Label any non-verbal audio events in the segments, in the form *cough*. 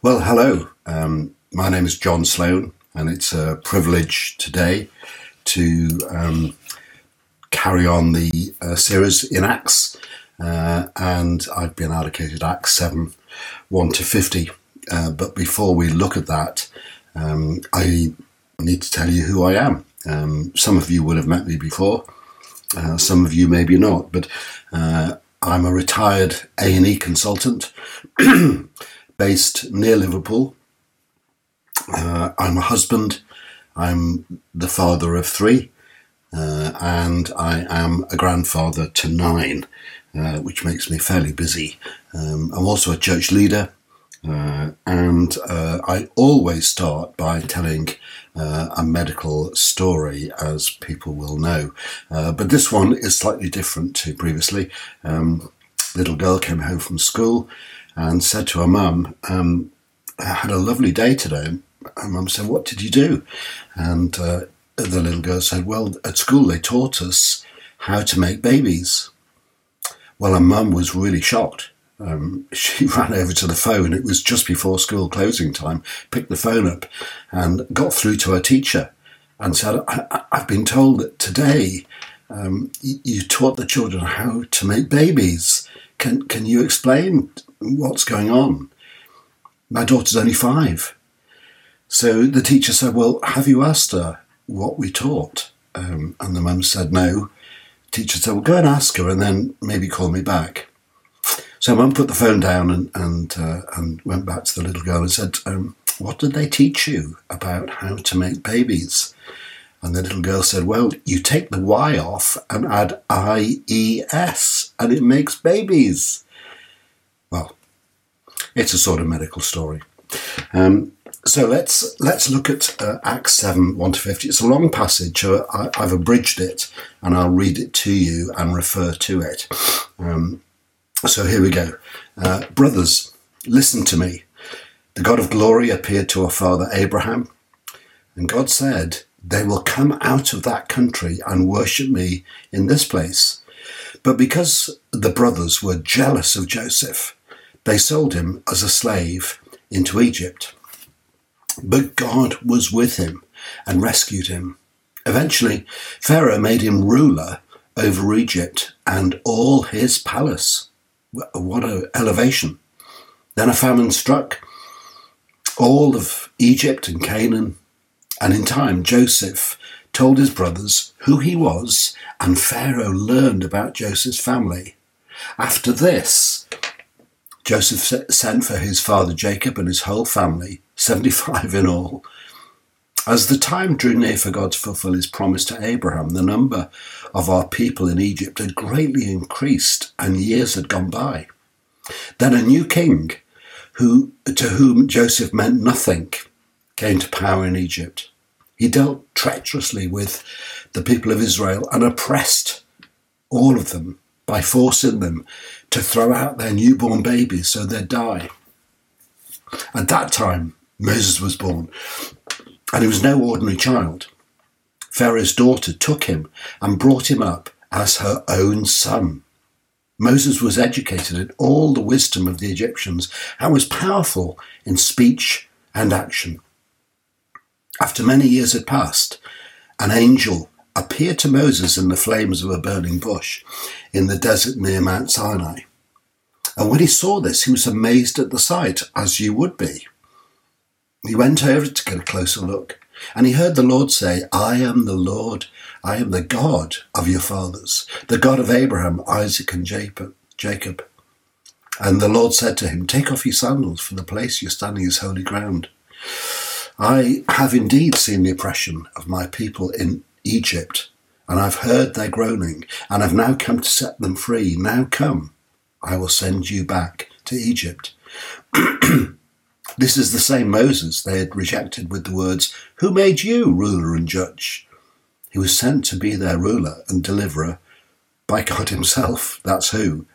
Well, hello. Um, my name is John Sloan, and it's a privilege today to um, carry on the uh, series in Acts. Uh, and I've been allocated Acts 7 1 to 50. Uh, but before we look at that, um, I need to tell you who I am. Um, some of you will have met me before, uh, some of you maybe not, but uh, I'm a retired A&E consultant *clears throat* based near Liverpool. Uh, I'm a husband. I'm the father of three, uh, and I am a grandfather to nine, uh, which makes me fairly busy. Um, I'm also a church leader, uh, and uh, I always start by telling uh, a medical story, as people will know. but this one is slightly different to previously. Um, little girl came home from school and said to her mum, um, I had a lovely day today. And mum said, What did you do? And uh, the little girl said, Well, at school they taught us how to make babies. Well, her mum was really shocked. Um, *laughs* she ran over to the phone. It was just before school closing time, picked the phone up and got through to her teacher and said, I, have been told that today um, you taught the children how to make babies. Can, can you explain what's going on? My daughter's only five. So the teacher said, Well, have you asked her what we taught? Um, and the mum said, No. The teacher said, Well, go and ask her and then maybe call me back. So mum put the phone down and, and, uh, and went back to the little girl and said, um, What did they teach you about how to make babies? And the little girl said, Well, you take the Y off and add I E S, and it makes babies. It's a sort of medical story. Um, so let's let's look at uh, Acts seven one to fifty. It's a long passage. So I, have abridged it, and I'll read it to you and refer to it. Um, so here we go, uh, brothers. Listen to me. The God of glory appeared to our father Abraham, and God said, "They will come out of that country and worship me in this place." But because the brothers were jealous of Joseph, they sold him as a slave into Egypt. But God was with him and rescued him. Eventually, Pharaoh made him ruler over Egypt and all his palace. What an elevation. Then a famine struck all of Egypt and Canaan, and in time Joseph told his brothers who he was, and Pharaoh learned about Joseph's family. After this, Joseph sent for his father Jacob and his whole family, 75 in all. As the time drew near for God to fulfill his promise to Abraham, the number of our people in Egypt had greatly increased and years had gone by. Then a new king, who, to whom Joseph meant nothing, came to power in Egypt. He dealt treacherously with the people of Israel and oppressed all of them by forcing them to throw out their newborn babies so they'd die. At that time, Moses was born, and he was no ordinary child. Pharaoh's daughter took him and brought him up as her own son. Moses was educated in all the wisdom of the Egyptians and was powerful in speech and action. After many years had passed, an angel appeared to Moses in the flames of a burning bush in the desert near Mount Sinai. And when he saw this, he was amazed at the sight, as you would be. He went over to get a closer look, and he heard the Lord say, I am the Lord, I am the God of your fathers, the God of Abraham, Isaac, and Jacob. And the Lord said to him, Take off your sandals, for the place you're standing is holy ground. I have indeed seen the oppression of my people in Egypt, and I've heard their groaning, and have now come to set them free. Now come, I will send you back to Egypt. *clears throat* this is the same Moses they had rejected with the words, Who made you ruler and judge? He was sent to be their ruler and deliverer by God Himself. That's who.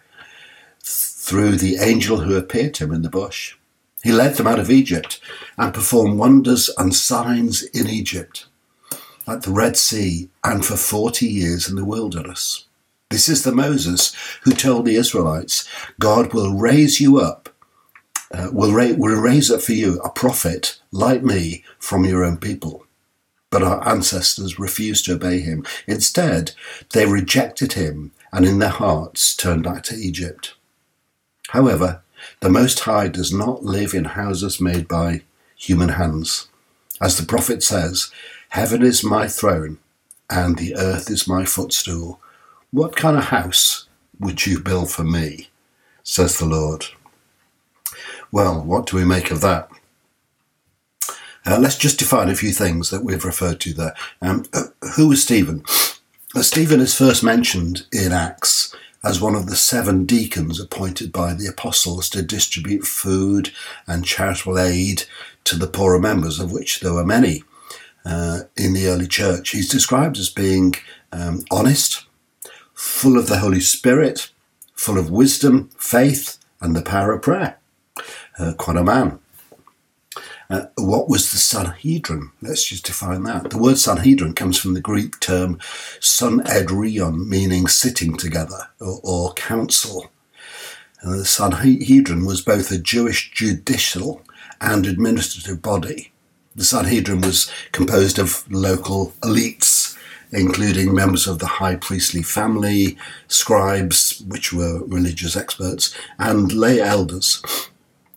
Through the angel who appeared to him in the bush. He led them out of Egypt and performed wonders and signs in Egypt, at the Red Sea, and for 40 years in the wilderness. This is the Moses who told the Israelites, God will raise you up uh, will, ra- will raise up for you a prophet like me from your own people. But our ancestors refused to obey him. Instead, they rejected him and in their hearts turned back to Egypt. However, the Most High does not live in houses made by human hands. As the prophet says, Heaven is my throne and the earth is my footstool. What kind of house would you build for me? says the Lord. Well, what do we make of that? Uh, let's just define a few things that we've referred to there. Um, uh, who was Stephen? Uh, Stephen is first mentioned in Acts as one of the seven deacons appointed by the apostles to distribute food and charitable aid to the poorer members, of which there were many uh, in the early church. He's described as being um, honest, full of the Holy Spirit, full of wisdom, faith, and the power of prayer. Uh, quite a man. Uh, what was the Sanhedrin? Let's just define that. The word Sanhedrin comes from the Greek term sunedrion, meaning sitting together or, or council. The Sanhedrin was both a Jewish judicial and administrative body. The Sanhedrin was composed of local elites, including members of the high priestly family, scribes, which were religious experts, and lay elders.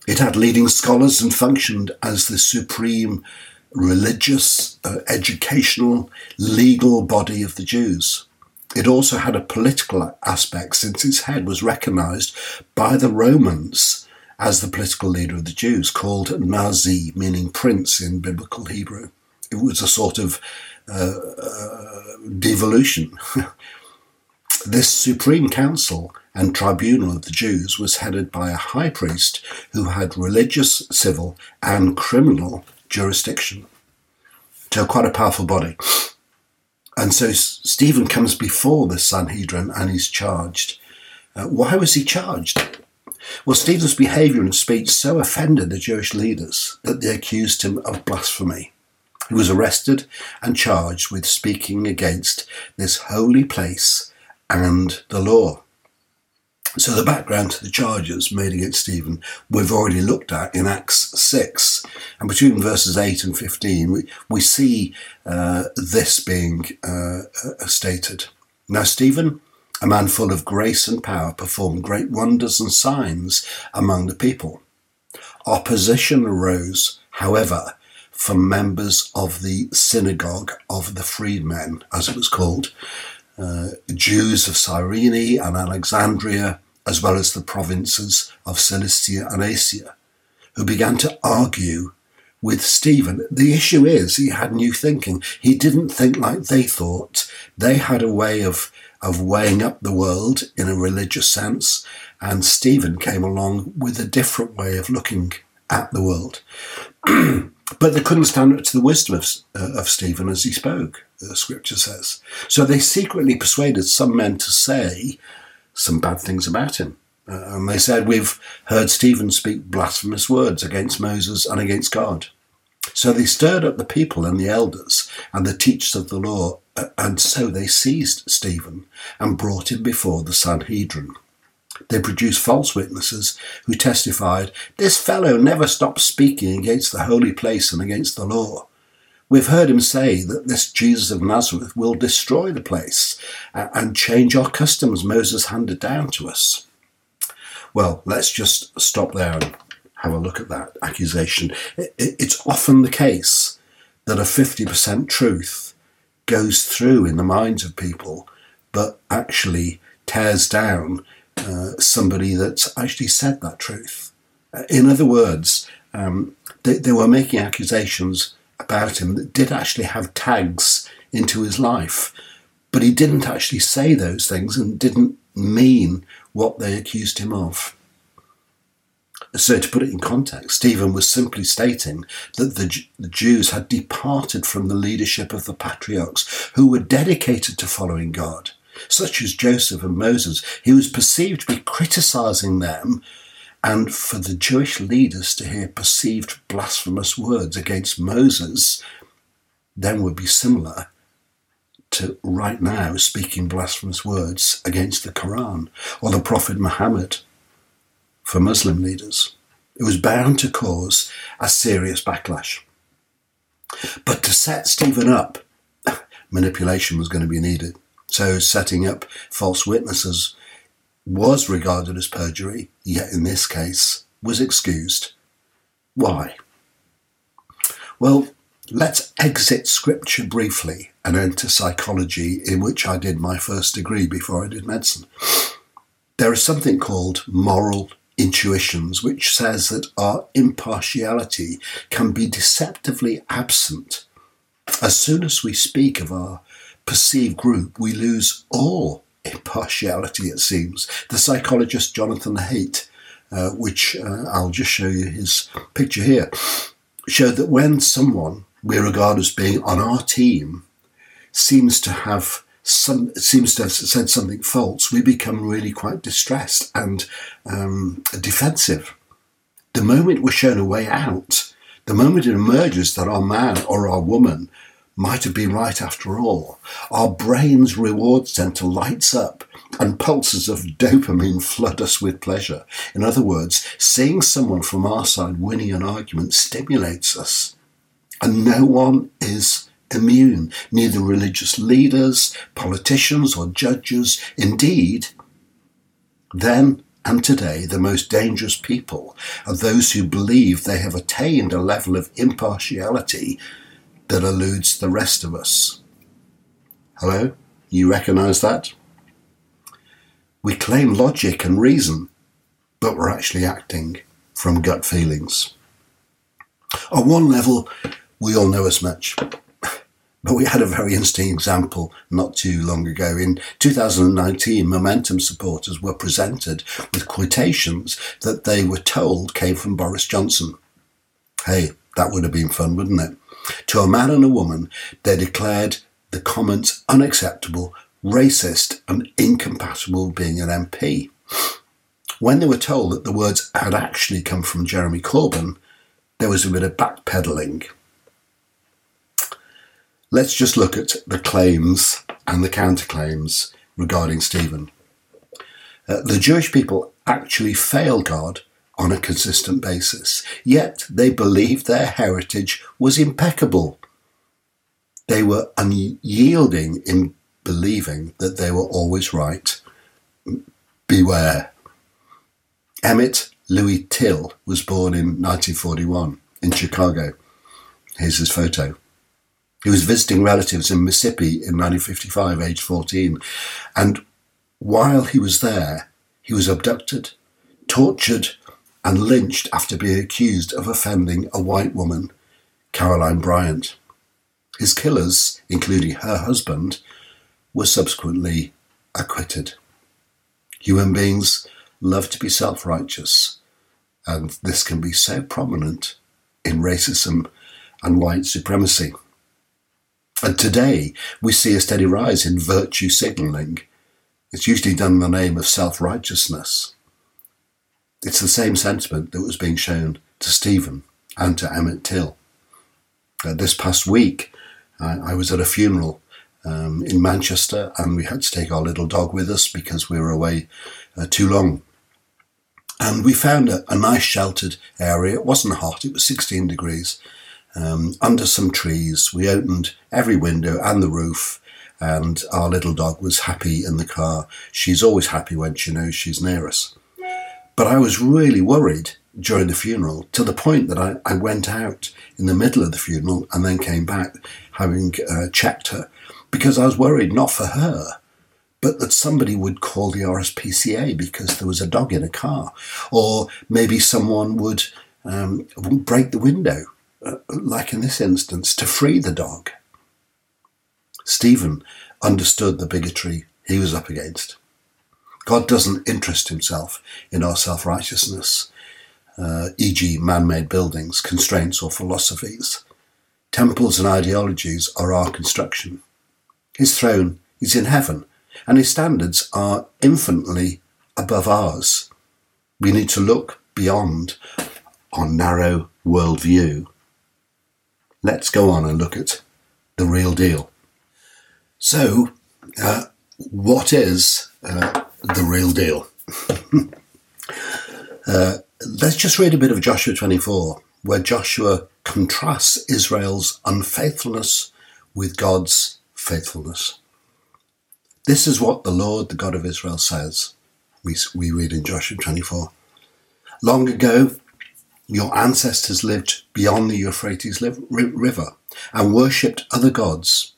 It had leading scholars and functioned as the supreme religious, uh, educational, legal body of the Jews. It also had a political aspect since its head was recognized by the Romans as the political leader of the Jews, called Nasi, meaning prince in biblical Hebrew. It was a sort of uh, uh, devolution. *laughs* this Supreme Council and tribunal of the Jews was headed by a high priest who had religious, civil, and criminal jurisdiction. So, quite a powerful body. And so, Stephen comes before the Sanhedrin and he's charged. Uh, why was he charged? Well, Stephen's behaviour and speech so offended the Jewish leaders that they accused him of blasphemy. He was arrested and charged with speaking against this holy place and the law. So the background to the charges made against Stephen we've already looked at in Acts 6. And between verses 8 and 15, we, we see uh, this being uh, stated. Now, Stephen, a man full of grace and power, performed great wonders and signs among the people. Opposition arose, however, from members of the synagogue of the freedmen, as it was called, uh, Jews of Cyrene and Alexandria, as well as the provinces of Cilicia and Asia, who began to argue with Stephen. The issue is he had new thinking. He didn't think like they thought. They had a way of, of weighing up the world in a religious sense, and Stephen came along with a different way of looking at the world. *clears throat* but they couldn't stand up to the wisdom of, uh, of Stephen as he spoke, the scripture says. So they secretly persuaded some men to say some bad things about him. Uh, and they said, We've heard Stephen speak blasphemous words against Moses and against God. So they stirred up the people and the elders and the teachers of the law, and so they seized Stephen and brought him before the Sanhedrin. They produced false witnesses who testified, This fellow never stops speaking against the holy place and against the law. We've heard him say that this Jesus of Nazareth will destroy the place and change our customs Moses handed down to us. Well, let's just stop there and have a look at that accusation. It's often the case that a 50% truth goes through in the minds of people, but actually tears down uh, somebody that's actually said that truth. In other words, um, they, they were making accusations about him that did actually have tags into his life. But he didn't actually say those things and didn't mean what they accused him of. So, to put it in context, Stephen was simply stating that the, the, Jews had departed from the leadership of the patriarchs who were dedicated to following God, such as Joseph and Moses. He was perceived to be criticizing them and for the Jewish leaders to hear perceived blasphemous words against Moses then would be similar to right now speaking blasphemous words against the Quran or the Prophet Muhammad for Muslim leaders. it was bound to cause a serious backlash. But to set Stephen up, *laughs* manipulation was going to be needed. So setting up false witnesses was regarded as perjury, yet in this case was excused. Why? Well, let's exit scripture briefly and enter psychology, in which I did my first degree before I did medicine. There is something called moral intuitions, which says that our impartiality can be deceptively absent. As soon as we speak of our perceived group, we lose all impartiality, it seems. The psychologist Jonathan Haidt, uh, which uh, I'll just show you his picture here, showed that when someone we regard as being on our team seems to have some seems to have said something false, we become really quite distressed and um, defensive. The moment we're shown a way out, the moment it emerges that our man or our woman might have been right after all, our brain's reward center lights up and pulses of dopamine flood us with pleasure. In other words, seeing someone from our side winning an argument stimulates us. And no one is immune. Neither religious leaders, politicians, or judges. Indeed, then and today, the most dangerous people are those who believe they have attained a level of impartiality that eludes the rest of us. Hello? You recognize that? We claim logic and reason, but we're actually acting from gut feelings. On one level, we all know as much. But we had a very interesting example not too long ago. In 2019, Momentum supporters were presented with quotations that they were told came from Boris Johnson. Hey, that would have been fun, wouldn't it? To a man and a woman, they declared the comments unacceptable, racist, and incompatible with being an MP. When they were told that the words had actually come from Jeremy Corbyn, there was a bit of backpedaling. Let's just look at the claims and the counterclaims regarding Stephen. Uh, the Jewish people actually fail God on a consistent basis, yet they believed their heritage was impeccable. They were unyielding in believing that they were always right. Beware. Emmett Louis Till was born in 1941 in Chicago. Here's his photo. He was visiting relatives in Mississippi in 1955, age 14. And while he was there, he was abducted, tortured, and lynched after being accused of offending a white woman, Carolyn Bryant. His killers, including her husband, were subsequently acquitted. Human beings love to be self righteous, and this can be so prominent in racism and white supremacy. And today we see a steady rise in virtue signalling. It's usually done in the name of self righteousness. It's the same sentiment that was being shown to Stephen and to Emmett Till. Uh, this past week, I, I was at a funeral um, in Manchester and we had to take our little dog with us because we were away uh, too long. And we found a, a nice sheltered area. It wasn't hot, it was 16 degrees um, under some trees. We opened every window and the roof, and our little dog was happy in the car. She's always happy when she knows she's near us. But I was really worried during the funeral to the point that I, I went out in the middle of the funeral and then came back having uh, checked her because I was worried not for her, but that somebody would call the RSPCA because there was a dog in a car, or maybe someone would um, break the window like in this instance, to free the dog. Stephen understood the bigotry he was up against. God doesn't interest himself in our self righteousness, uh, e.g., man made buildings, constraints, or philosophies. Temples and ideologies are our construction. His throne is in heaven, and his standards are infinitely above ours. We need to look beyond our narrow worldview let's go on and look at the real deal. So, uh, what is uh, the real deal? *laughs* uh, let's just read a bit of Joshua 24, where Joshua contrasts Israel's unfaithfulness with God's faithfulness. This is what the Lord, the God of Israel, says. We, we read in Joshua 24. Long ago, your ancestors lived beyond the Euphrates River and worshipped other gods.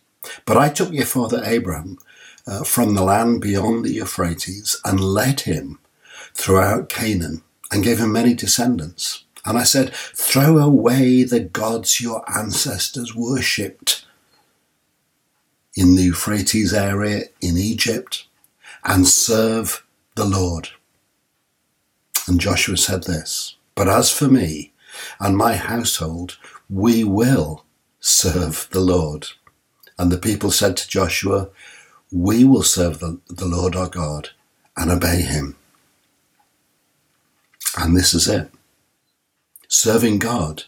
But I took your father Abraham uh, from the land beyond the Euphrates and led him throughout Canaan and gave him many descendants. And I said, Throw away the gods your ancestors worshipped in the Euphrates area in Egypt and serve the Lord. And Joshua said this But as for me and my household, we will serve the Lord. And the people said to Joshua, We will serve the, the Lord our God and obey him. And this is it serving God,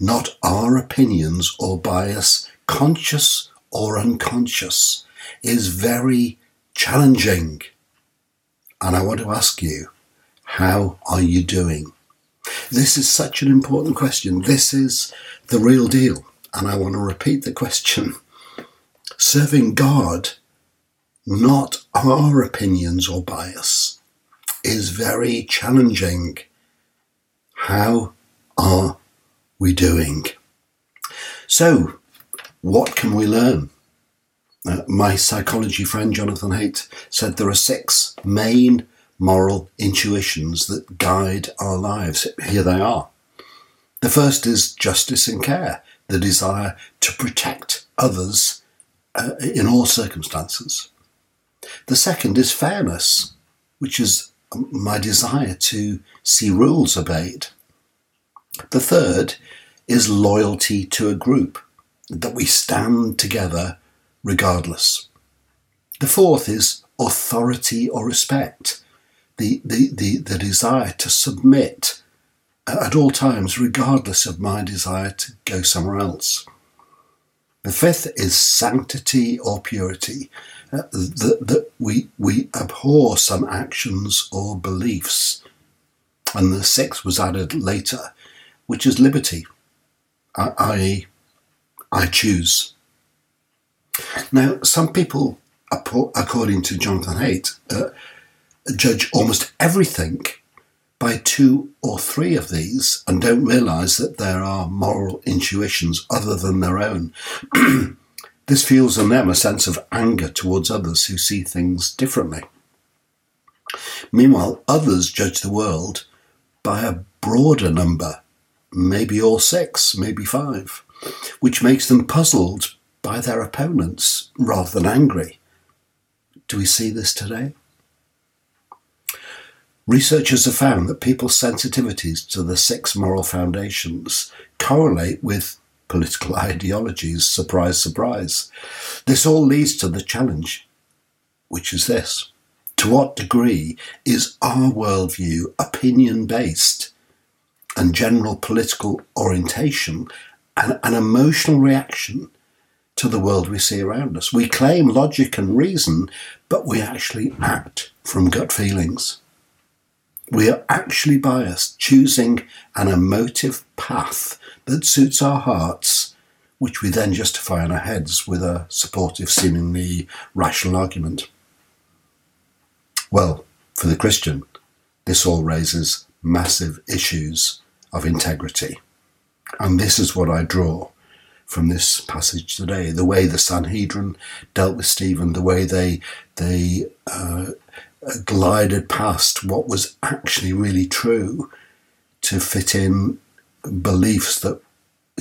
not our opinions or bias, conscious or unconscious, is very challenging. And I want to ask you, how are you doing? This is such an important question. This is the real deal. And I want to repeat the question. Serving God, not our opinions or bias, is very challenging. How are we doing? So, what can we learn? Uh, my psychology friend Jonathan Haidt said there are six main moral intuitions that guide our lives. Here they are. The first is justice and care, the desire to protect others uh, in all circumstances. The second is fairness, which is my desire to see rules obeyed. The third is loyalty to a group, that we stand together regardless. The fourth is authority or respect, the, the, the, the desire to submit at all times, regardless of my desire to go somewhere else. The fifth is sanctity or purity, uh, that, that we, we abhor some actions or beliefs. And the sixth was added later, which is liberty, i.e., I choose. Now, some people, according to Jonathan Haidt, uh, judge almost everything by two or three of these and don't realize that there are moral intuitions other than their own. *clears throat* this fuels in them a sense of anger towards others who see things differently. Meanwhile, others judge the world by a broader number, maybe all six, maybe five which makes them puzzled by their opponents rather than angry. Do we see this today? Researchers have found that people's sensitivities to the six moral foundations correlate with political *laughs* ideologies. Surprise, surprise. This all leads to the challenge, which is this To what degree is our worldview opinion based and general political orientation an, an emotional reaction to the world we see around us. We claim logic and reason, but we actually act from gut feelings. We are actually biased, choosing an emotive path that suits our hearts, which we then justify in our heads with a supportive, seemingly rational argument. Well, for the Christian, this all raises massive issues of integrity. And this is what I draw from this passage today the way the Sanhedrin dealt with Stephen, the way they, they uh, glided past what was actually really true to fit in beliefs that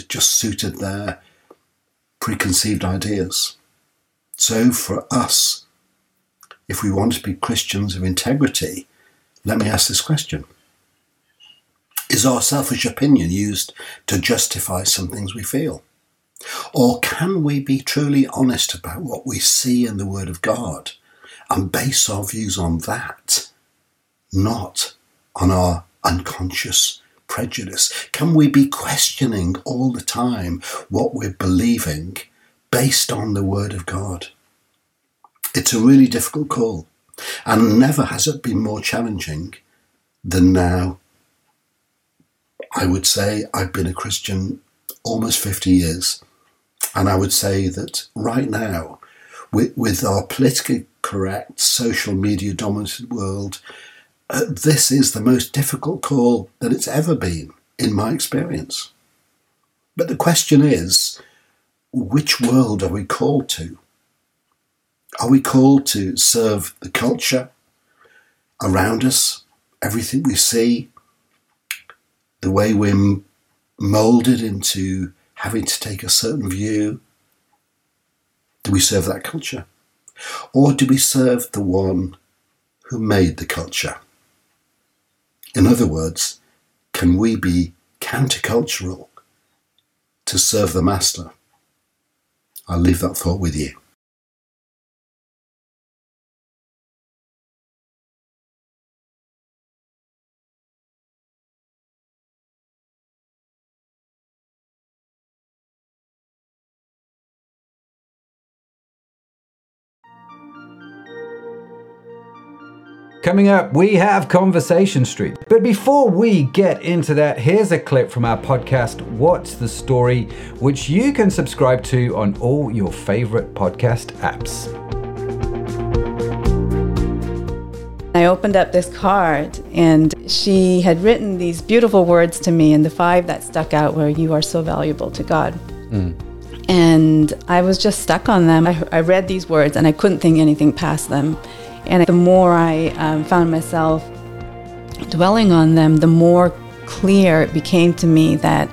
just suited their preconceived ideas. So, for us, if we want to be Christians of integrity, let me ask this question is our selfish opinion used to justify some things we feel? Or can we be truly honest about what we see in the Word of God and base our views on that, not on our unconscious prejudice? Can we be questioning all the time what we're believing based on the Word of God? It's a really difficult call, and never has it been more challenging than now I would say I've been a Christian almost 50 years. And I would say that right now, with, with our politically correct, social media dominated world, uh, this is the most difficult call that it's ever been in my experience. But the question is which world are we called to? Are we called to serve the culture around us, everything we see, the way we're molded into having to take a certain view? Do we serve that culture? Or do we serve the one who made the culture? In other words, can we be countercultural to serve the master? I'll leave that thought with you. Coming up, we have Conversation Street. But before we get into that, here's a clip from our podcast, What's the Story, which you can subscribe to on all your favorite podcast apps. I opened up this card and she had written these beautiful words to me, and the five that stuck out were, You are so valuable to God. Mm. And I was just stuck on them. I, I read these words and I couldn't think anything past them. And the more I um, found myself dwelling on them, the more clear it became to me that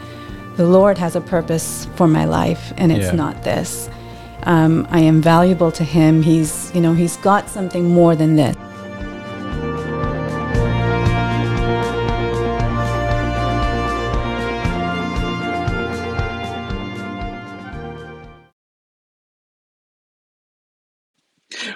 the Lord has a purpose for my life, and it's yeah. not this. Um, I am valuable to Him. He's, you know, He's got something more than this.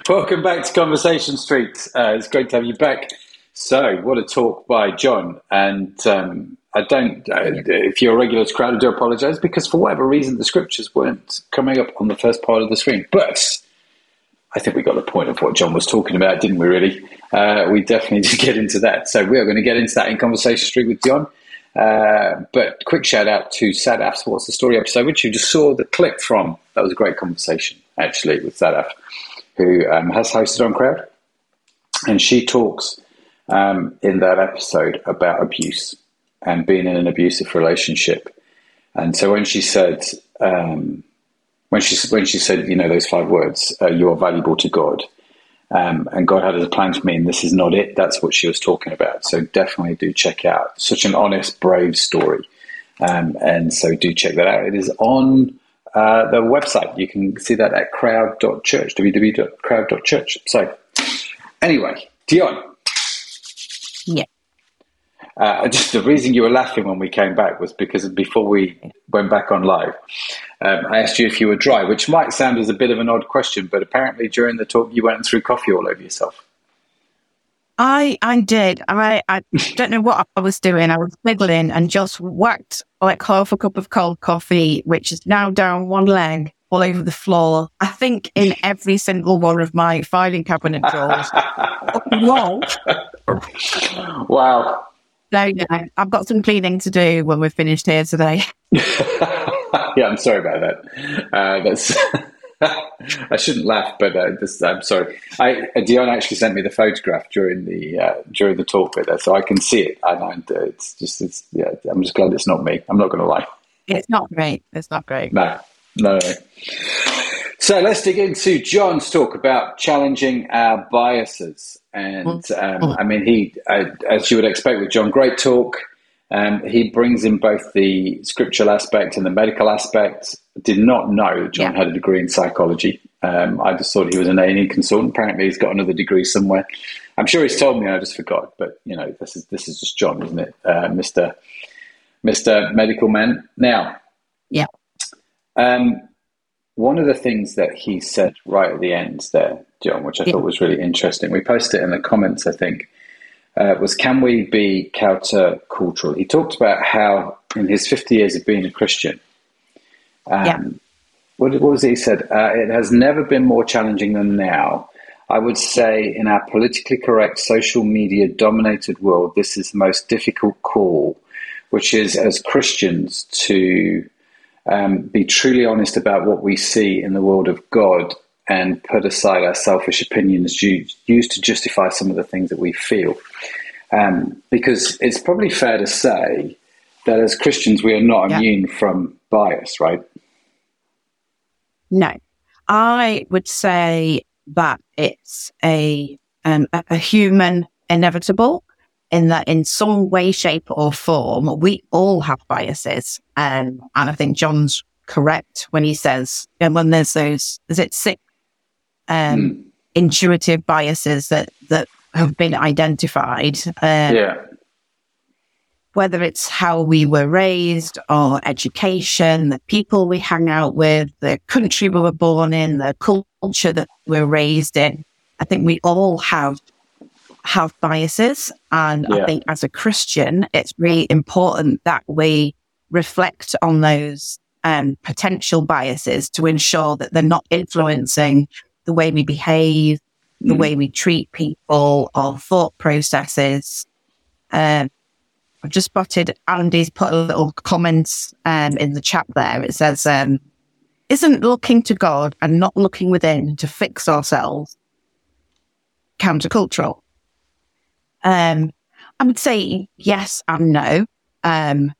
*laughs* Welcome back to Conversation Street. Uh, it's great to have you back. So, what a talk by John. And um, I don't, uh, if you're a regular crowd, I do apologize because for whatever reason, the scriptures weren't coming up on the first part of the screen. But I think we got the point of what John was talking about, didn't we, really? Uh, we definitely *laughs* did get into that. So, we are going to get into that in Conversation Street with John. Uh, but quick shout out to Sadaf's What's the Story episode, which you just saw the clip from. That was a great conversation, actually, with Sadaf who um, has hosted on Crowd, and she talks um, in that episode about abuse and being in an abusive relationship. And so when she said, um, when she when she said, you know, those five words, uh, "You are valuable to God," um, and God had a plan for me, and this is not it. That's what she was talking about. So definitely do check out such an honest, brave story. Um, and so do check that out. It is on uh, the website. You can see that at crowd.church, www.crowd.church. So, anyway, Dion. Yeah. Uh, just the reason you were laughing when we came back was because before we went back on live, um, I asked you if you were dry, which might sound as a bit of an odd question, but apparently during the talk you went and threw coffee all over yourself. I I did. I I don't know what I was doing. I was fiddling and just whacked like half a cup of cold coffee, which is now down one leg all over the floor. I think in every single one of my filing cabinet drawers. Wrong. *laughs* wow. So yeah, I've got some cleaning to do when we're finished here today. *laughs* yeah, I'm sorry about that. Uh, that's. *laughs* *laughs* I shouldn't laugh, but uh, this, I'm sorry. I, uh, Dion actually sent me the photograph during the uh, during the talk with her, so I can see it. And uh, it's just, it's yeah. I'm just glad it's not me. I'm not going to lie. It's not great. It's not great. No, no. So let's dig into John's talk about challenging our biases. And mm. um, I mean, he, uh, as you would expect with John, great talk. Um, he brings in both the scriptural aspect and the medical aspect. Did not know that John yeah. had a degree in psychology. Um, I just thought he was an A&E consultant. Apparently, he's got another degree somewhere. I'm sure he's told me. I just forgot. But you know, this is this is just John, isn't it, uh, Mister Mister Medical Man? Now, yeah. Um, one of the things that he said right at the end there, John, which I yeah. thought was really interesting. We posted it in the comments, I think uh, was can we be countercultural? He talked about how in his 50 years of being a Christian, um, yeah. what, what, was it he said? Uh, it has never been more challenging than now. I would say in our politically correct social media dominated world, this is the most difficult call which is as Christians to um, be truly honest about what we see in the world of God and put aside our selfish opinions used to justify some of the things that we feel. Um, because it's probably fair to say that as Christians, we are not yeah. immune from bias, right? No. I would say that it's a, um, a human inevitable in that in some way, shape or form, we all have biases. Um, and I think John's correct when he says, and when there's those, is it six um, mm. intuitive biases that, that have been identified? Uh, yeah. Whether it's how we were raised or education, the people we hang out with, the country we were born in, the culture that we're raised in. I think we all have have biases. And yeah. I think as a Christian, it's really important that we reflect on those um, potential biases to ensure that they're not influencing the way we behave, mm. the way we treat people, our thought processes. Um, I've just spotted Andy's put a little comment um, in the chat there. It says, um, isn't looking to God and not looking within to fix ourselves countercultural? Um, I would say yes and no. Um,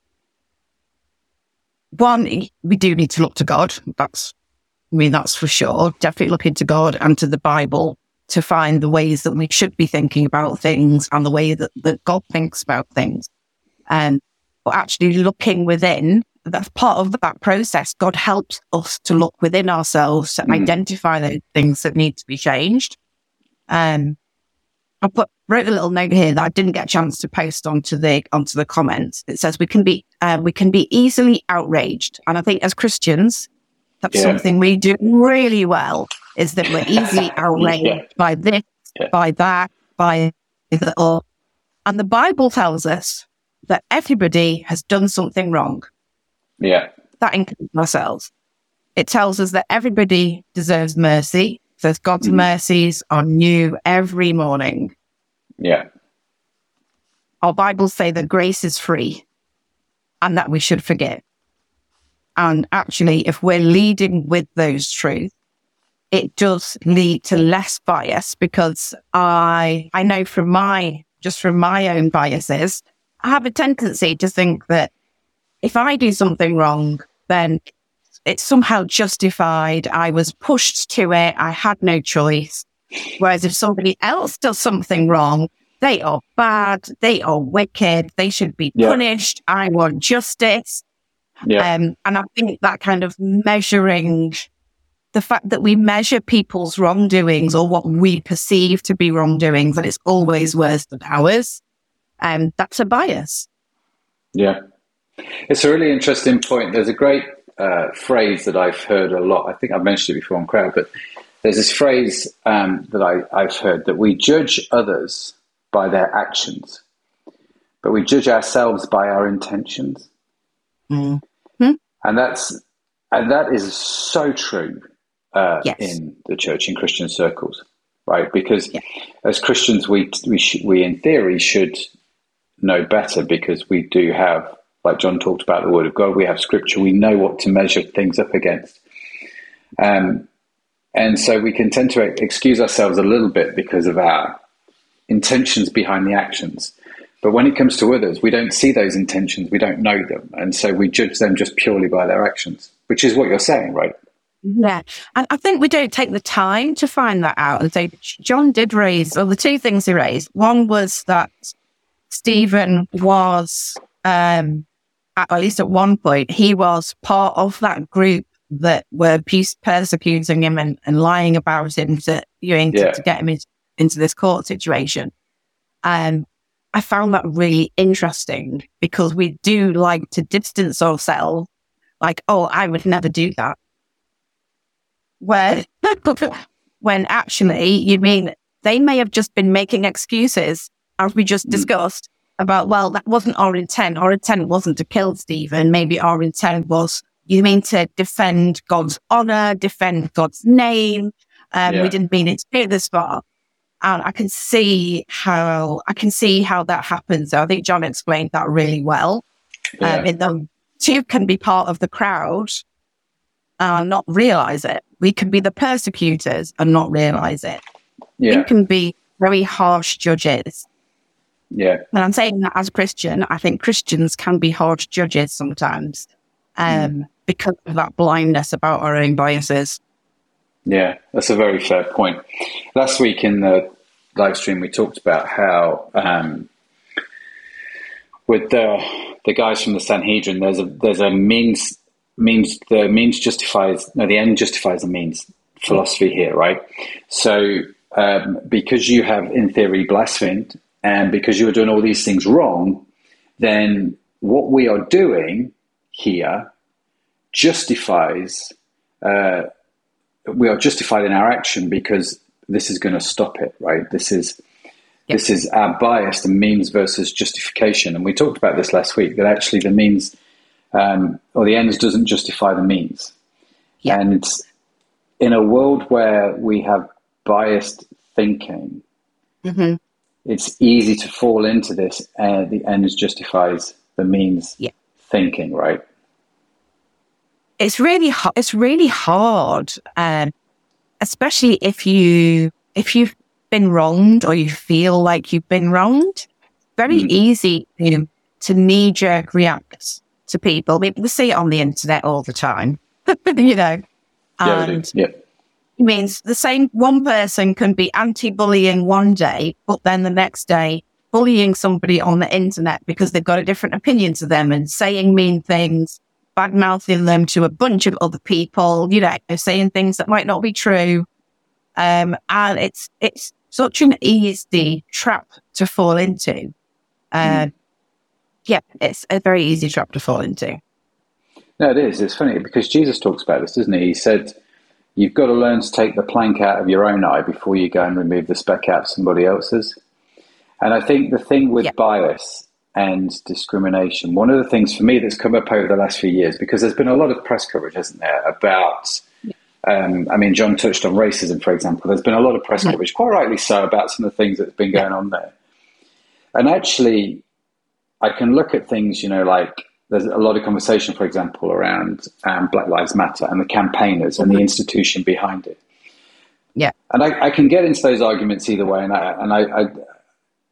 one, we do need to look to God. That's, I mean, that's for sure. Definitely looking to God and to the Bible to find the ways that we should be thinking about things and the way that, that God thinks about things. And um, but actually looking within, that's part of that process. God helps us to look within ourselves to mm. identify those things that need to be changed. Um, I put wrote a little note here that I didn't get a chance to post onto the onto the comments. It says we can be uh, we can be easily outraged, and I think as Christians, that's yeah. something we do really well. Is that we're *laughs* easily outraged yeah. by this, yeah. by that, by the or, and the Bible tells us that everybody has done something wrong. Yeah, that includes ourselves. It tells us that everybody deserves mercy says God's mm-hmm. mercies are new every morning. Yeah. Our Bibles say that grace is free and that we should forgive. And actually, if we're leading with those truths, it does lead to less bias because I, I know from my, just from my own biases, I have a tendency to think that if I do something wrong, then it's somehow justified. I was pushed to it. I had no choice. Whereas if somebody else does something wrong, they are bad. They are wicked. They should be yeah. punished. I want justice. Yeah. Um, and I think that kind of measuring the fact that we measure people's wrongdoings or what we perceive to be wrongdoings, and it's always worse than ours. Um, that's a bias. Yeah. It's a really interesting point. There's a great uh, phrase that I've heard a lot. I think I've mentioned it before on crowd, but there's this phrase um, that I, I've heard that we judge others by their actions, but we judge ourselves by our intentions. Mm-hmm. And that's and that is so true uh, yes. in the church in Christian circles, right? Because yeah. as Christians, we we sh- we in theory should know better because we do have like John talked about the Word of God, we have Scripture, we know what to measure things up against. Um, and so we can tend to excuse ourselves a little bit because of our intentions behind the actions. But when it comes to others, we don't see those intentions, we don't know them. And so we judge them just purely by their actions, which is what you're saying, right? Yeah. And I think we don't take the time to find that out. And so John did raise, well, the two things he raised. One was that Stephen was um, at least at one point, he was part of that group that were persecuting him and, and lying about him to, you know, yeah. to, to, get him in, into this court situation. And I found that really interesting because we do like to distance ourselves, like, oh, I would never do that. Where, *laughs* when actually, you mean they may have just been making excuses, as we just mm. discussed, about, well, that wasn't our intent. Our intent wasn't to kill Stephen. Maybe our intent was, you mean to defend God's honor, defend God's name. Um, yeah. We didn't mean it to go this far. And I can see how, I can see how that happens. I think John explained that really well. Yeah. Um, in the two can be part of the crowd and not realize it. We can be the persecutors and not realize it. Yeah. We can be very harsh judges. Yeah. And I'm saying that as a Christian, I think Christians can be harsh judges sometimes um, mm. because of that blindness about our own biases. Yeah, that's a very fair point. Last week in the live stream, we talked about how um, with the the guys from the Sanhedrin, there's a there's a means means the means justifies no the end justifies the means philosophy here, right? So um, because you have in theory blasphemed and because you are doing all these things wrong, then what we are doing here justifies. Uh, we are justified in our action because this is going to stop it, right? This is yep. this is our bias, the means versus justification, and we talked about this last week. That actually the means um, or the ends doesn't justify the means, yep. and in a world where we have biased thinking, mm-hmm. it's easy to fall into this. Uh, the ends justifies the means yep. thinking, right? It's really hard. it's really hard, um, especially if you if you've been wronged or you feel like you've been wronged. Very mm. easy you know, to knee jerk react to people. We, we see it on the internet all the time, *laughs* you know. And yeah, it means the same one person can be anti bullying one day, but then the next day bullying somebody on the internet because they've got a different opinion to them and saying mean things bad mouthing them to a bunch of other people, you know, saying things that might not be true. Um, and it's, it's such an easy trap to fall into. Uh, mm. Yeah, it's a very easy trap to fall into. No, it is. It's funny because Jesus talks about this, doesn't he? He said, You've got to learn to take the plank out of your own eye before you go and remove the speck out of somebody else's. And I think the thing with bias and discrimination. One of the things for me that's come up over the last few years, because there's been a lot of press coverage, hasn't there, about, um, I mean, John touched on racism, for example. There's been a lot of press coverage, quite rightly so, about some of the things that's been going on there. And actually, I can look at things, you know, like there's a lot of conversation, for example, around um, Black Lives Matter and the campaigners and the institution behind it. Yeah. And I, I, can get into those arguments either way. And I, and I, I,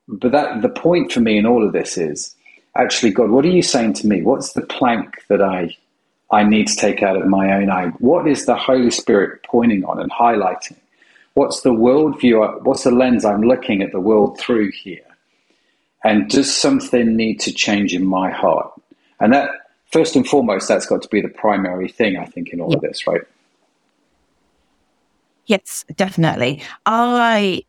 but that the point for me in all of this is actually, God, what are you saying to me? What's the plank that I I need to take out of my own eye? What is the Holy Spirit pointing on and highlighting? What's the worldview? What's the lens I'm looking at the world through here? And does something need to change in my heart? And that, first and foremost, that's got to be the primary thing, I think, in all yeah. of this, right? Yes, definitely. I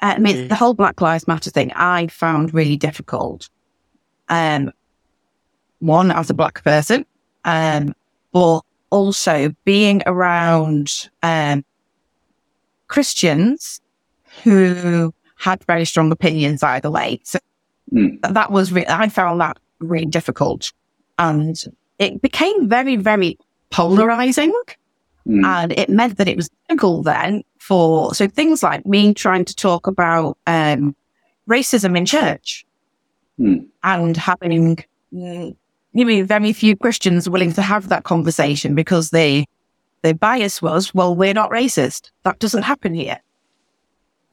I mean, mm. the whole Black Lives Matter thing I found really difficult. Um, one, as a black person, um, but also being around um, Christians who had very strong opinions either way. So mm. that was, re- I found that really difficult. And it became very, very polarizing. Mm. And it meant that it was difficult then for, so things like me trying to talk about um, racism in church mm. and having, mm, you mean, very few Christians willing to have that conversation because they, their bias was, well, we're not racist. That doesn't happen here. *laughs*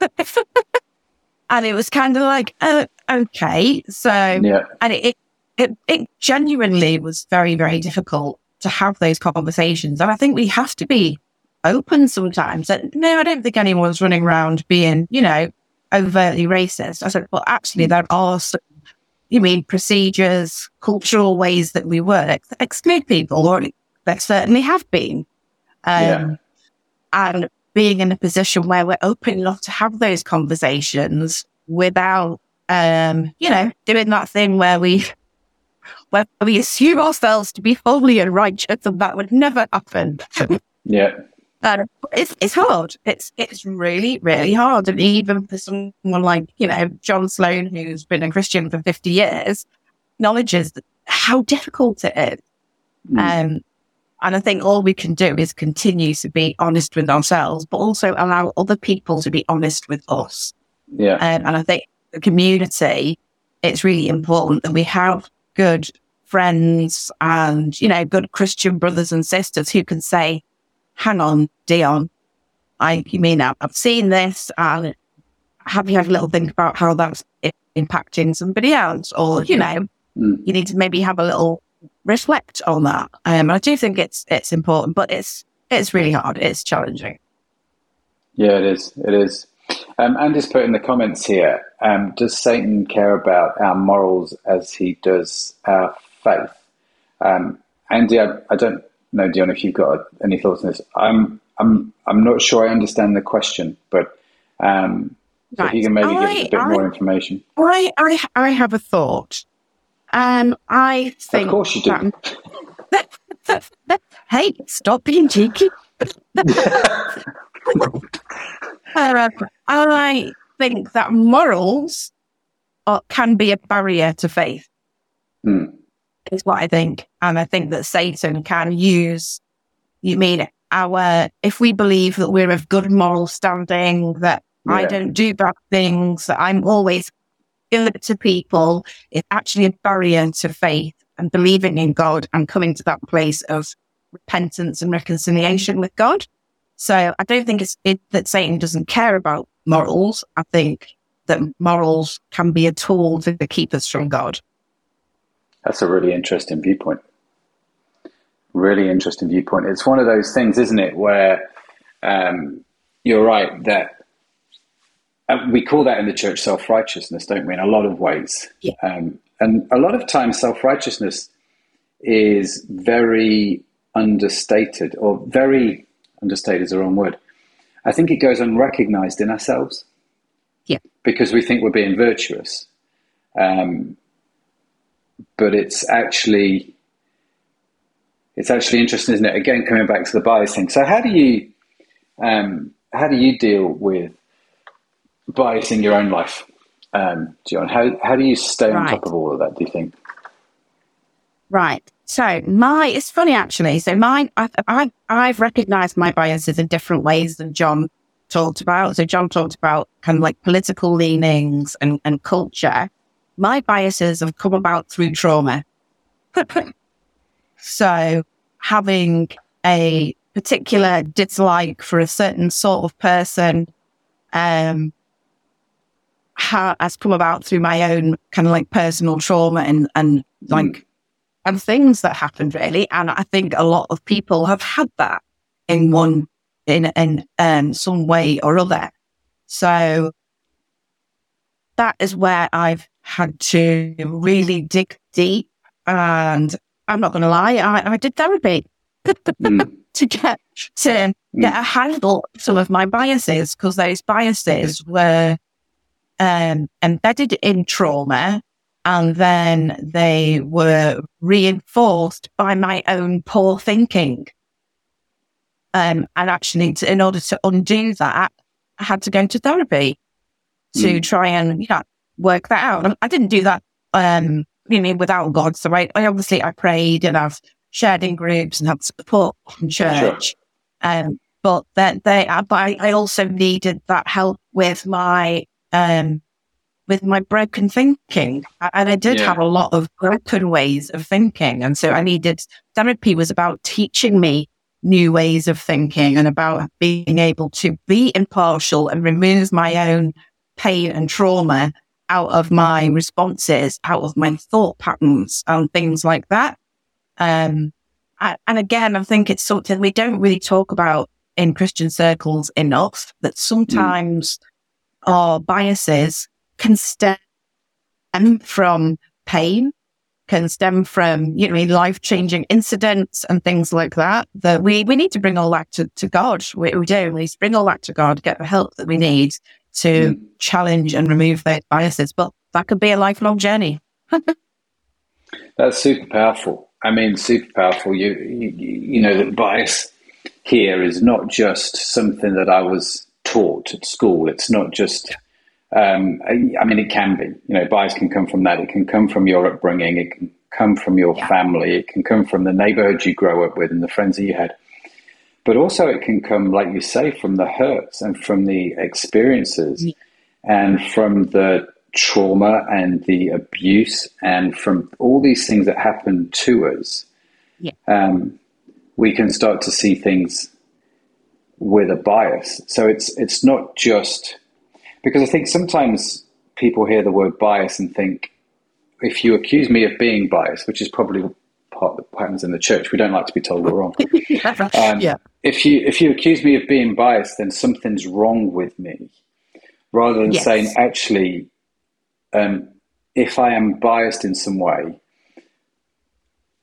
and it was kind of like, uh, okay. So, yeah. and it, it, it genuinely was very, very difficult to have those conversations. And I think we have to be open sometimes. And no, I don't think anyone's running around being, you know, overtly racist. I said, well, actually, there are some, you mean, procedures, cultural ways that we work that exclude people, or there certainly have been. Um, yeah. And being in a position where we're open enough to have those conversations without, um, you know, doing that thing where we *laughs* where we assume ourselves to be holy and righteous, and that would never happen. yeah. And it's it's hard. It's it's really really hard, and even for someone like you know John Sloan, who's been a Christian for fifty years, acknowledges how difficult it is. Mm. Um, and I think all we can do is continue to be honest with ourselves, but also allow other people to be honest with us. Yeah. Um, and I think the community, it's really important that we have good friends and, you know, good Christian brothers and sisters who can say, hang on, Dion, I, you mean, I've seen this and have you had a little think about how that's impacting somebody else? Or, you know, mm. you need to maybe have a little reflect on that. Um, I do think it's, it's important, but it's, it's really hard. It's challenging. Yeah, it is. It is. Um, Andy's put in the comments here um, Does Satan care about our morals as he does our faith? Um, Andy, I, I, don't know, Dion, if you've got any thoughts on this. I'm, I'm, I'm not sure I understand the question, but um, so right. if you can maybe I, give us a bit I, more information. I, I, I have a thought. Um, I think. Of course you do. That, *laughs* hey, stop being cheeky. *laughs* uh, I think that morals are, can be a barrier to faith. Mm. Is what I think, and I think that Satan can use. You mean our if we believe that we're of good moral standing, that yeah. I don't do bad things, that I'm always good to people, it's actually a barrier to faith and believing in God and coming to that place of repentance and reconciliation with God. So I don't think it's it, that Satan doesn't care about morals. I think that morals can be a tool to keep us from God. That's a really interesting viewpoint. Really interesting viewpoint. It's one of those things, isn't it, where um, you're right that uh, we call that in the church self righteousness, don't we? In a lot of ways, yeah. um, and a lot of times self righteousness is very understated or very understated is the wrong word. I think it goes unrecognized in ourselves. Yeah. Because we think we're being virtuous. Um, but it's actually it's actually interesting, isn't it? Again, coming back to the bias thing. So how do you um, how do you deal with bias in your own life, um, John? How how do you stay right. on top of all of that? Do you think? Right. So my, it's funny actually. So mine, I've, I've, I've recognized my biases in different ways than John talked about. So John talked about kind of like political leanings and, and culture. My biases have come about through trauma. so having a particular dislike for a certain sort of person, um, has come about through my own kind of like personal trauma and, and like mm and things that happened really. And I think a lot of people have had that in one, in, in um, some way or other. So that is where I've had to really dig deep. And I'm not going to lie, I, I did therapy mm. *laughs* to get to mm. get a handle some of my biases because those biases were um, embedded in trauma and then they were reinforced by my own poor thinking. Um, and actually, to, in order to undo that, I had to go to therapy to mm. try and you know, work that out. I didn't do that, um, you know, without God. So I, I, obviously I prayed and I've shared in groups and had support from church. Sure. Um, but then they, but I, I also needed that help with my um, with my broken thinking. And I did yeah. have a lot of broken ways of thinking. And so I needed therapy was about teaching me new ways of thinking and about being able to be impartial and remove my own pain and trauma out of my responses, out of my thought patterns and things like that. Um, and again, I think it's something we don't really talk about in Christian circles enough that sometimes mm. our biases can stem from pain, can stem from, you know, life changing incidents and things like that, that we, we need to bring all that to, to God. We, we do. We bring all that to God, get the help that we need to mm. challenge and remove those biases. But that could be a lifelong journey. *laughs* That's super powerful. I mean, super powerful. You, you, you know, that bias here is not just something that I was taught at school. It's not just um, I, mean, it can be. You know, bias can come from that. It can come from your upbringing. It can come from your yeah. family. It can come from the neighborhood you grow up with and the friends that you had. But also, it can come, like you say, from the hurts and from the experiences and from the trauma and the abuse and from all these things that happen to us, Yeah. um, we can start to see things with a bias. So it's it's not just because I think sometimes people hear the word bias and think if you accuse me of being biased, which is probably happens in the church, we don't like to be told we're wrong. *laughs* Um, yeah. If you if you accuse me of being biased, then something's wrong with me. Rather than Yes. saying, actually, um, if I am biased in some way,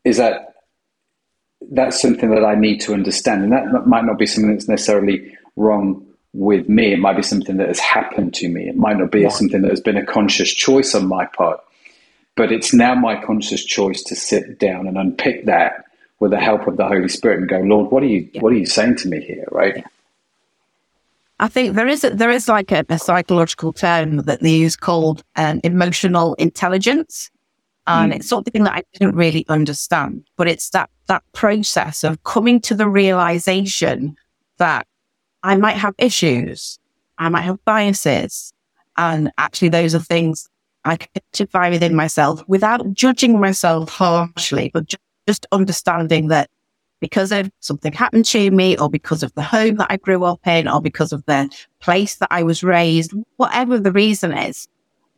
is that that's something that I need to understand, and that might not be something that's necessarily wrong with me. It might be something that has happened to me. It might not be something that has been a conscious choice on my part, but it's now my conscious choice to sit down and unpick that with the help of the Holy Spirit and go, Lord, what are you what are you saying to me here? Right? I think there is a, there is like a, a psychological term that they use called um, emotional intelligence, and it's something that I didn't really understand. But it's that that process of coming to the realization that I might have issues, I might have biases, and actually those are things I can identify within myself without judging myself harshly, but ju- just understanding that because of something happened to me or because of the home that I grew up in or because of the place that I was raised, whatever the reason is,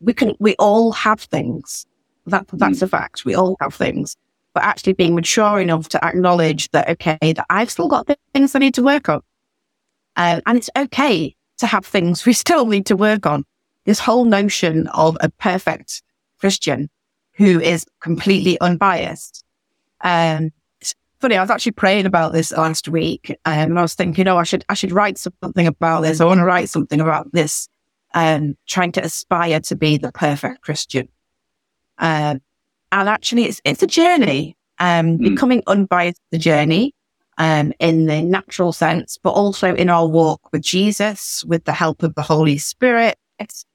we can, we all have things. That, that's a fact. We all have things, but actually being mature enough to acknowledge that, okay, that I've still got things I need to work on. Um, and it's okay to have things we still need to work on. This whole notion of a perfect Christian who is completely unbiased. Um, funny, I was actually praying about this last week, um, and I was thinking, oh, I should I should write something about this. I want to write something about this, um, trying to aspire to be the perfect Christian. Um, and actually, it's it's a journey. Um, becoming unbiased, the journey, um, in the natural sense, but also in our walk with Jesus, with the help of the Holy Spirit. It's,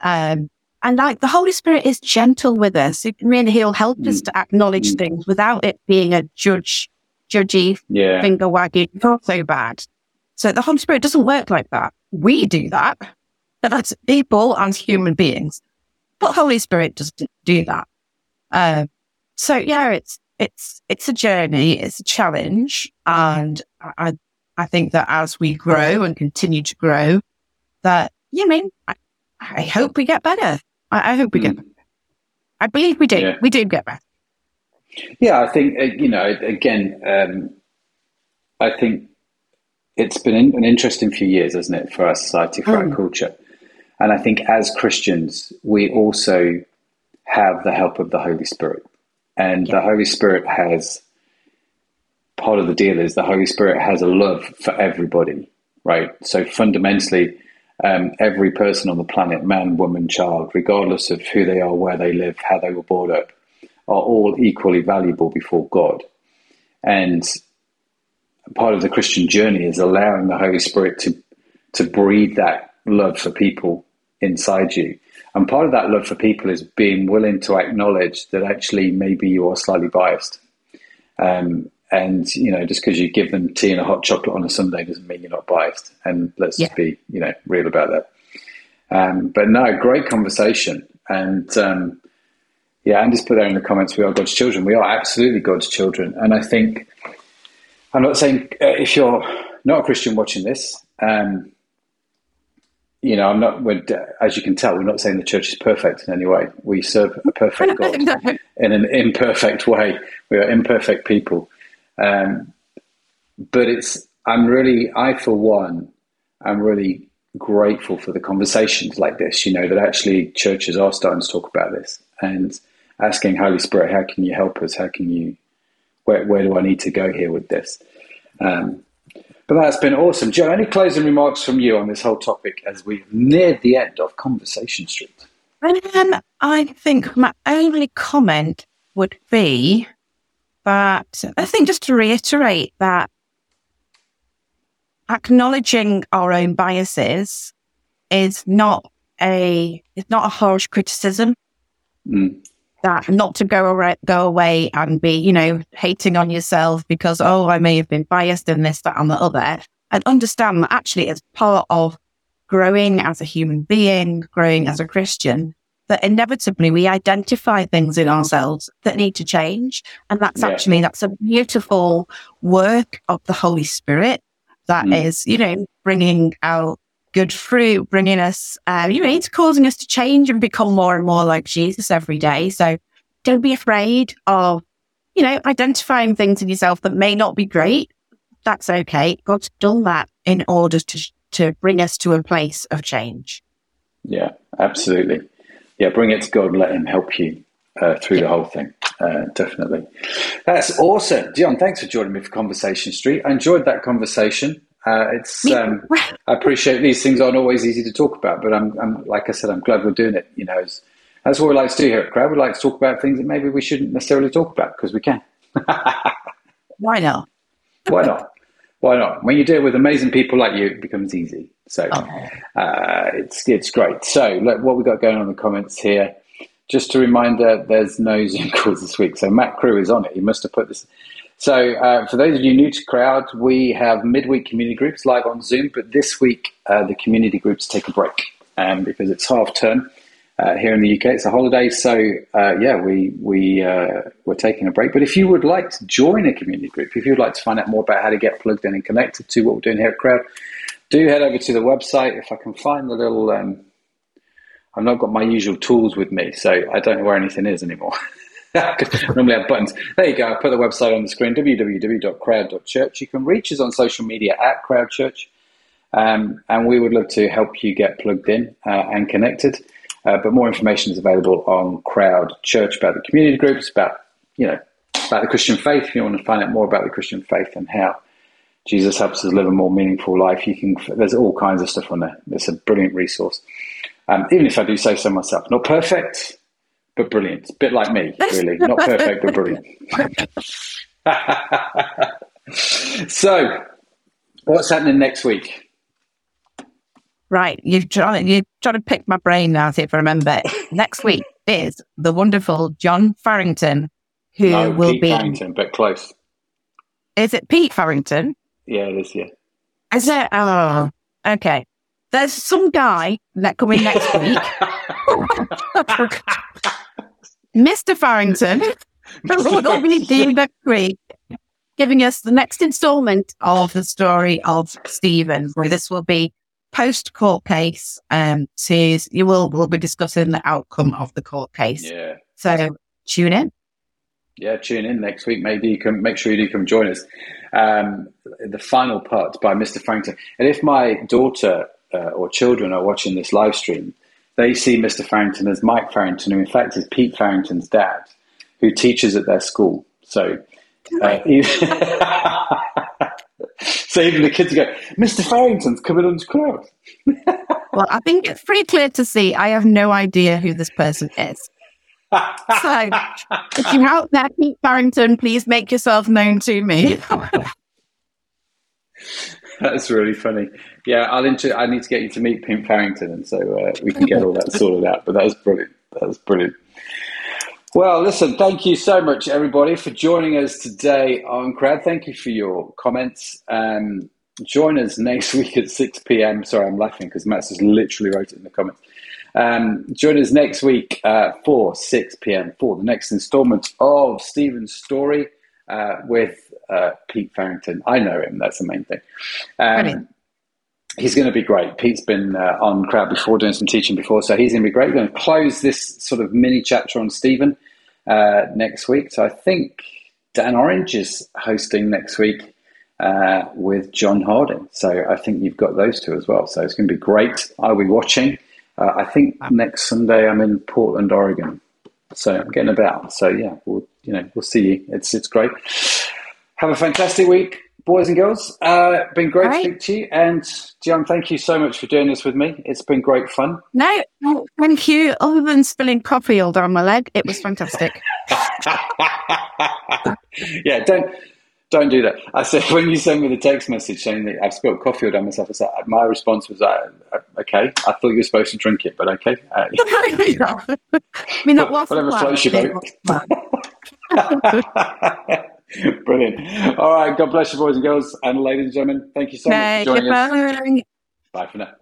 um, and like the Holy Spirit is gentle with us. It, really, He'll help us to acknowledge things without it being a judge, judgy, Yeah. finger wagging, not so bad. So the Holy Spirit doesn't work like that. We do that. But that's people and human beings. But Holy Spirit doesn't do that. Um, so yeah, it's it's it's a journey, it's a challenge, and I I think that as we grow and continue to grow, that you mean I, I hope we get better. I, I hope we get better. I believe we do. Yeah. We do get better. Yeah, I think uh, you know. Again, um, I think it's been an interesting few years, hasn't it, for our society, for our culture, and I think as Christians, we also have the help of the Holy Spirit, and the Holy Spirit has part of the deal is the Holy Spirit has a love for everybody, right? So fundamentally, um, every person on the planet, man, woman, child, regardless of who they are, where they live, how they were brought up, are all equally valuable before God. And part of the Christian journey is allowing the Holy Spirit to to breathe that love for people inside you. And part of that love for people is being willing to acknowledge that actually maybe you are slightly biased. Um, and you know, just because you give them tea and a hot chocolate on a Sunday doesn't mean you're not biased. And let's just Yeah. be, you know, real about that. Um, but no, great conversation. And um, yeah, and just put there in the comments, we are God's children. We are absolutely God's children. And I think, I'm not saying uh, if you're not a Christian watching this, um, you know, I'm not, we're, as you can tell, we're not saying the church is perfect in any way. We serve a perfect *laughs* God in an imperfect way. We are imperfect people. Um, but it's, I'm really, I for one, I'm really grateful for the conversations like this, you know, that actually churches are starting to talk about this and asking Holy Spirit, how can you help us? How can you, where, where do I need to go here with this? Um, but that's been awesome. Joe, any closing remarks from you on this whole topic as we've neared the end of Conversation Street? Then I think my only comment would be that I think just to reiterate that acknowledging our own biases is not a it's not a harsh criticism. Mm. That not to go away, go away and be you know hating on yourself because oh I may have been biased in this that and the other, and understand that actually it's part of growing as a human being, growing as a Christian, that inevitably we identify things in ourselves that need to change. And that's Yeah. actually, that's a beautiful work of the Holy Spirit that Mm. is, you know, bringing out good fruit, bringing us, uh, you know, it's causing us to change and become more and more like Jesus every day. So don't be afraid of, you know, identifying things in yourself that may not be great. That's okay. God's done that in order to, to bring us to a place of change. Yeah, absolutely. Yeah, bring it to God and let Him help you uh, through the whole thing. Uh, definitely. That's awesome. Dion, thanks for joining me for Conversation Street. I enjoyed that conversation. Uh, it's um, *laughs* I appreciate these things aren't always easy to talk about, but I'm, I'm like I said, I'm glad we're doing it. You know, it's, that's what we like to do here at Crowd. We like to talk about things that maybe we shouldn't necessarily talk about because we can. *laughs* Why not? Why not? Why not? When you do it with amazing people like you, it becomes easy. So uh, it's it's great. So look, what we got going on in the comments here. Just a reminder, there's no *laughs* Zoom calls this week. So Matt Crew is on it. He must have put this. So uh, for those of you new to Crowd, we have midweek community groups live on Zoom. But this week, uh, the community groups take a break um, because it's half term uh, here in the UK. It's a holiday, so uh, yeah, we we uh, we're taking a break. But if you would like to join a community group, if you'd like to find out more about how to get plugged in and connected to what we're doing here at Crowd, do head over to the website. If I can find the little, um, I've not got my usual tools with me, so I don't know where anything is anymore. *laughs* normally have buttons. There you go. I put the website on the screen: www.crowd.church. You can reach us on social media at Crowd Church. Um, and we would love to help you get plugged in uh, and connected. Uh, but more information is available on Crowd Church about the community groups, about you know about the Christian faith. If you want to find out more about the Christian faith and how Jesus helps us live a more meaningful life, you can. There's all kinds of stuff on there. It's a brilliant resource. Um, even if I do say so myself, not perfect, but brilliant. A bit like me, really. *laughs* Not perfect, but brilliant. *laughs* so, what's happening next week? Right. You've trying, you're trying to pick my brain now, see if I remember. *laughs* Next week is the wonderful John Farrington, who No, will Pete be. Farrington, but close. Is it Pete Farrington? Yeah, it is. Yeah. Is it? Oh, okay. There's some guy that coming next week. *laughs* Mr. Farrington will be there next giving us the next installment of the story of Stephen. Where this will be post court case. Um, series you will will be discussing the outcome of the court case. Yeah. So tune in. Yeah, tune in next week. Maybe you can make sure you do come join us. Um, the final part by Mr. Farrington. And if my daughter uh, or children are watching this live stream, they see Mr. Farrington as Mike Farrington, who in fact is Pete Farrington's dad, who teaches at their school. So, uh, *laughs* *laughs* so even the kids go, Mr. Farrington's coming on the crowd. *laughs* Well, I think it's pretty clear to see. I have no idea who this person is. So, if you're out there, Pete Farrington, please make yourself known to me. *laughs* That's really funny. Yeah, I'll intro- I need to get you to meet Pete Farrington, and so uh, we can get all that sorted out. But that was brilliant. That was brilliant. Well, listen, thank you so much, everybody, for joining us today on Crowd. Thank you for your comments. Um, join us *laughs* next week at 6 p.m. Sorry, I'm laughing because Matt just literally wrote it in the comments. Um, join us next week uh, for 6 p.m. for the next installment of Stephen's story uh, with uh, Pete Farrington. I know him, that's the main thing. Um. He's going to be great. Pete's been uh, on Crowd before, doing some teaching before, so he's going to be great. We're going to close this sort of mini chapter on Stephen uh, next week. So I think Dan Orange is hosting next week uh, with John Harding. So I think you've got those two as well. So it's going to be great. I'll be watching. Uh, I think next Sunday I'm in Portland, Oregon. So I'm getting about. So yeah, we'll you know we'll see you. It's it's great. Have a fantastic week, boys and girls. Uh, been great right. to speak to you. And John, thank you so much for doing this with me. It's been great fun. No, no, thank you. Other than spilling coffee all down my leg, it was fantastic. *laughs* yeah, don't don't do that. I said *laughs* when you send me the text message saying that I've spilled coffee all down myself, I said, my response was, uh, okay, I thought you were supposed to drink it, but okay. Uh, *laughs* I mean, that was Whatever floats your boat. *laughs* Brilliant. All right, God bless you, boys and girls, and ladies and gentlemen. Thank you so much for joining us. Bye for now.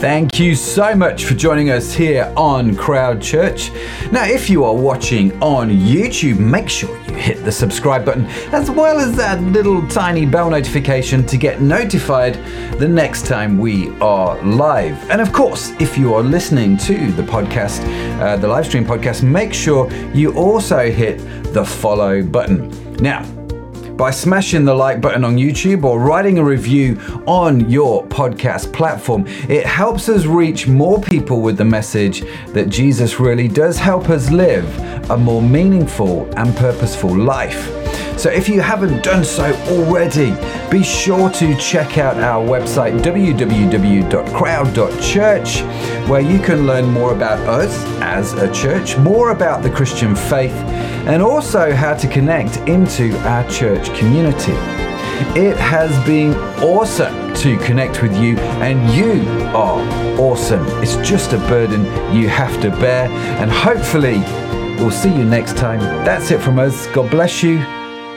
Thank you so much for joining us here on Crowd Church. Now, if you are watching on YouTube, make sure you hit the subscribe button as well as that little tiny bell notification to get notified the next time we are live. And of course, if you are listening to the podcast, uh, the live stream podcast, make sure you also hit the follow button. Now, by smashing the like button on YouTube or writing a review on your podcast platform. It helps us reach more people with the message that Jesus really does help us live a more meaningful and purposeful life. So if you haven't done so already, be sure to check out our website www.crowd.church where you can learn more about us as a church, more about the Christian faith, and also how to connect into our church community. It has been awesome to connect with you, and you are awesome. It's just a burden you have to bear, and hopefully, we'll see you next time. That's it from us. God bless you